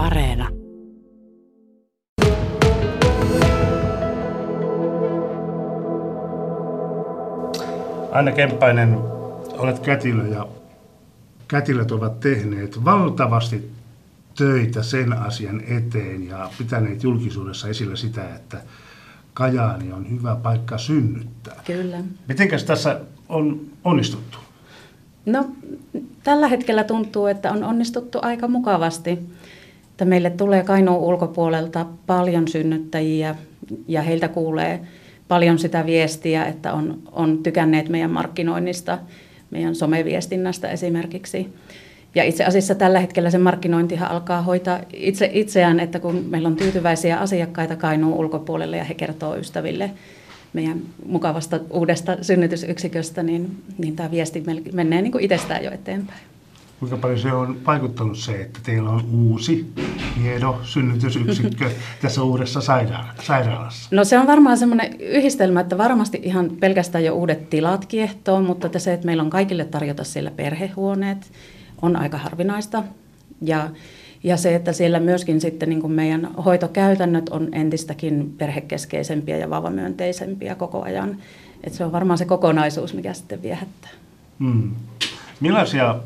Areena. Aina Kemppainen, olet kätilö ja kätilöt ovat tehneet valtavasti töitä sen asian eteen ja pitäneet julkisuudessa esillä sitä, että Kajaani on hyvä paikka synnyttää. Kyllä. Mitenkäs tässä on onnistuttu? No, tällä hetkellä tuntuu, että on onnistuttu aika mukavasti. Että meille tulee Kainuun ulkopuolelta paljon synnyttäjiä ja heiltä kuulee paljon sitä viestiä, että on, on tykänneet meidän markkinoinnista, meidän someviestinnästä esimerkiksi. Ja itse asiassa tällä hetkellä se markkinointihan alkaa hoitaa itse itseään, että kun meillä on tyytyväisiä asiakkaita Kainuun ulkopuolelle ja he kertoo ystäville meidän mukavasta uudesta synnytysyksiköstä, niin, niin tämä viesti menee niin kuin itsestään jo eteenpäin. Kuinka paljon se on vaikuttanut se, että teillä on uusi hieno synnytysyksikkö tässä uudessa sairaalassa? No se on varmaan semmoinen yhdistelmä, että varmasti ihan pelkästään jo uudet tilat kiehtoo, mutta että se, että meillä on kaikille tarjota siellä perhehuoneet, on aika harvinaista. Ja, ja se, että siellä myöskin sitten niin kuin meidän hoitokäytännöt on entistäkin perhekeskeisempiä ja vauvamyönteisempiä koko ajan. Että se on varmaan se kokonaisuus, mikä sitten viehättää. Hmm. Millaisia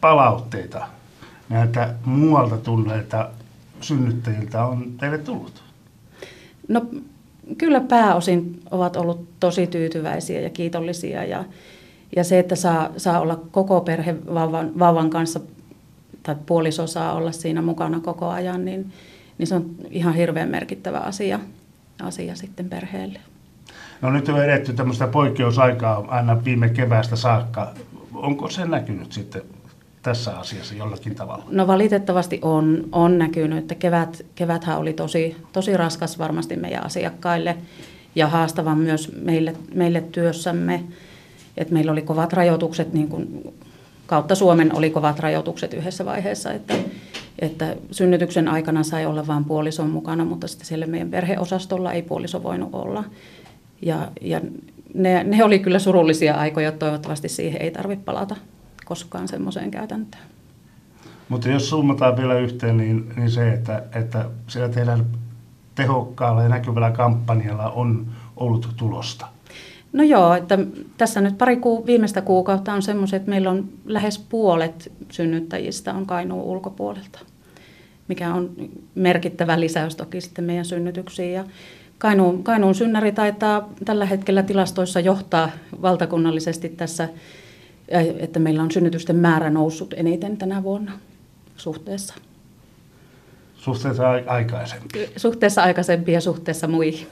palautteita näiltä muualta tulleilta synnyttäjiltä on teille tullut? No kyllä pääosin ovat ollut tosi tyytyväisiä ja kiitollisia ja, ja se, että saa, saa olla koko perhe vauvan, vauvan kanssa tai puoliso saa olla siinä mukana koko ajan, niin, niin se on ihan hirveän merkittävä asia, asia sitten perheelle. No nyt on edetty tämmöistä poikkeusaikaa aina viime keväästä saakka. Onko se näkynyt sitten tässä asiassa jollakin tavalla? No valitettavasti on, on näkynyt, että kevät, keväthän oli tosi, tosi raskas varmasti meidän asiakkaille ja haastava myös meille, meille työssämme. Et meillä oli kovat rajoitukset, niin kuin kautta Suomen oli kovat rajoitukset yhdessä vaiheessa, että, että synnytyksen aikana sai olla vain puolison mukana, mutta sitten siellä meidän perheosastolla ei puoliso voinut olla. Ja, ja ne, ne oli kyllä surullisia aikoja, toivottavasti siihen ei tarvitse palata koskaan semmoiseen käytäntöön. Mutta jos summataan vielä yhteen, niin, niin se, että, että siellä teidän tehokkaalla ja näkyvällä kampanjalla on ollut tulosta. No joo, että tässä nyt pari kuu, viimeistä kuukautta on semmoiset, että meillä on lähes puolet synnyttäjistä on Kainuun ulkopuolelta, mikä on merkittävä lisäys toki sitten meidän synnytyksiin. Ja Kainuun, Kainuun synnäri taitaa tällä hetkellä tilastoissa johtaa valtakunnallisesti tässä että meillä on synnytysten määrä noussut eniten tänä vuonna suhteessa. Suhteessa aikaisempiin? Suhteessa aikaisempiin ja suhteessa muihin.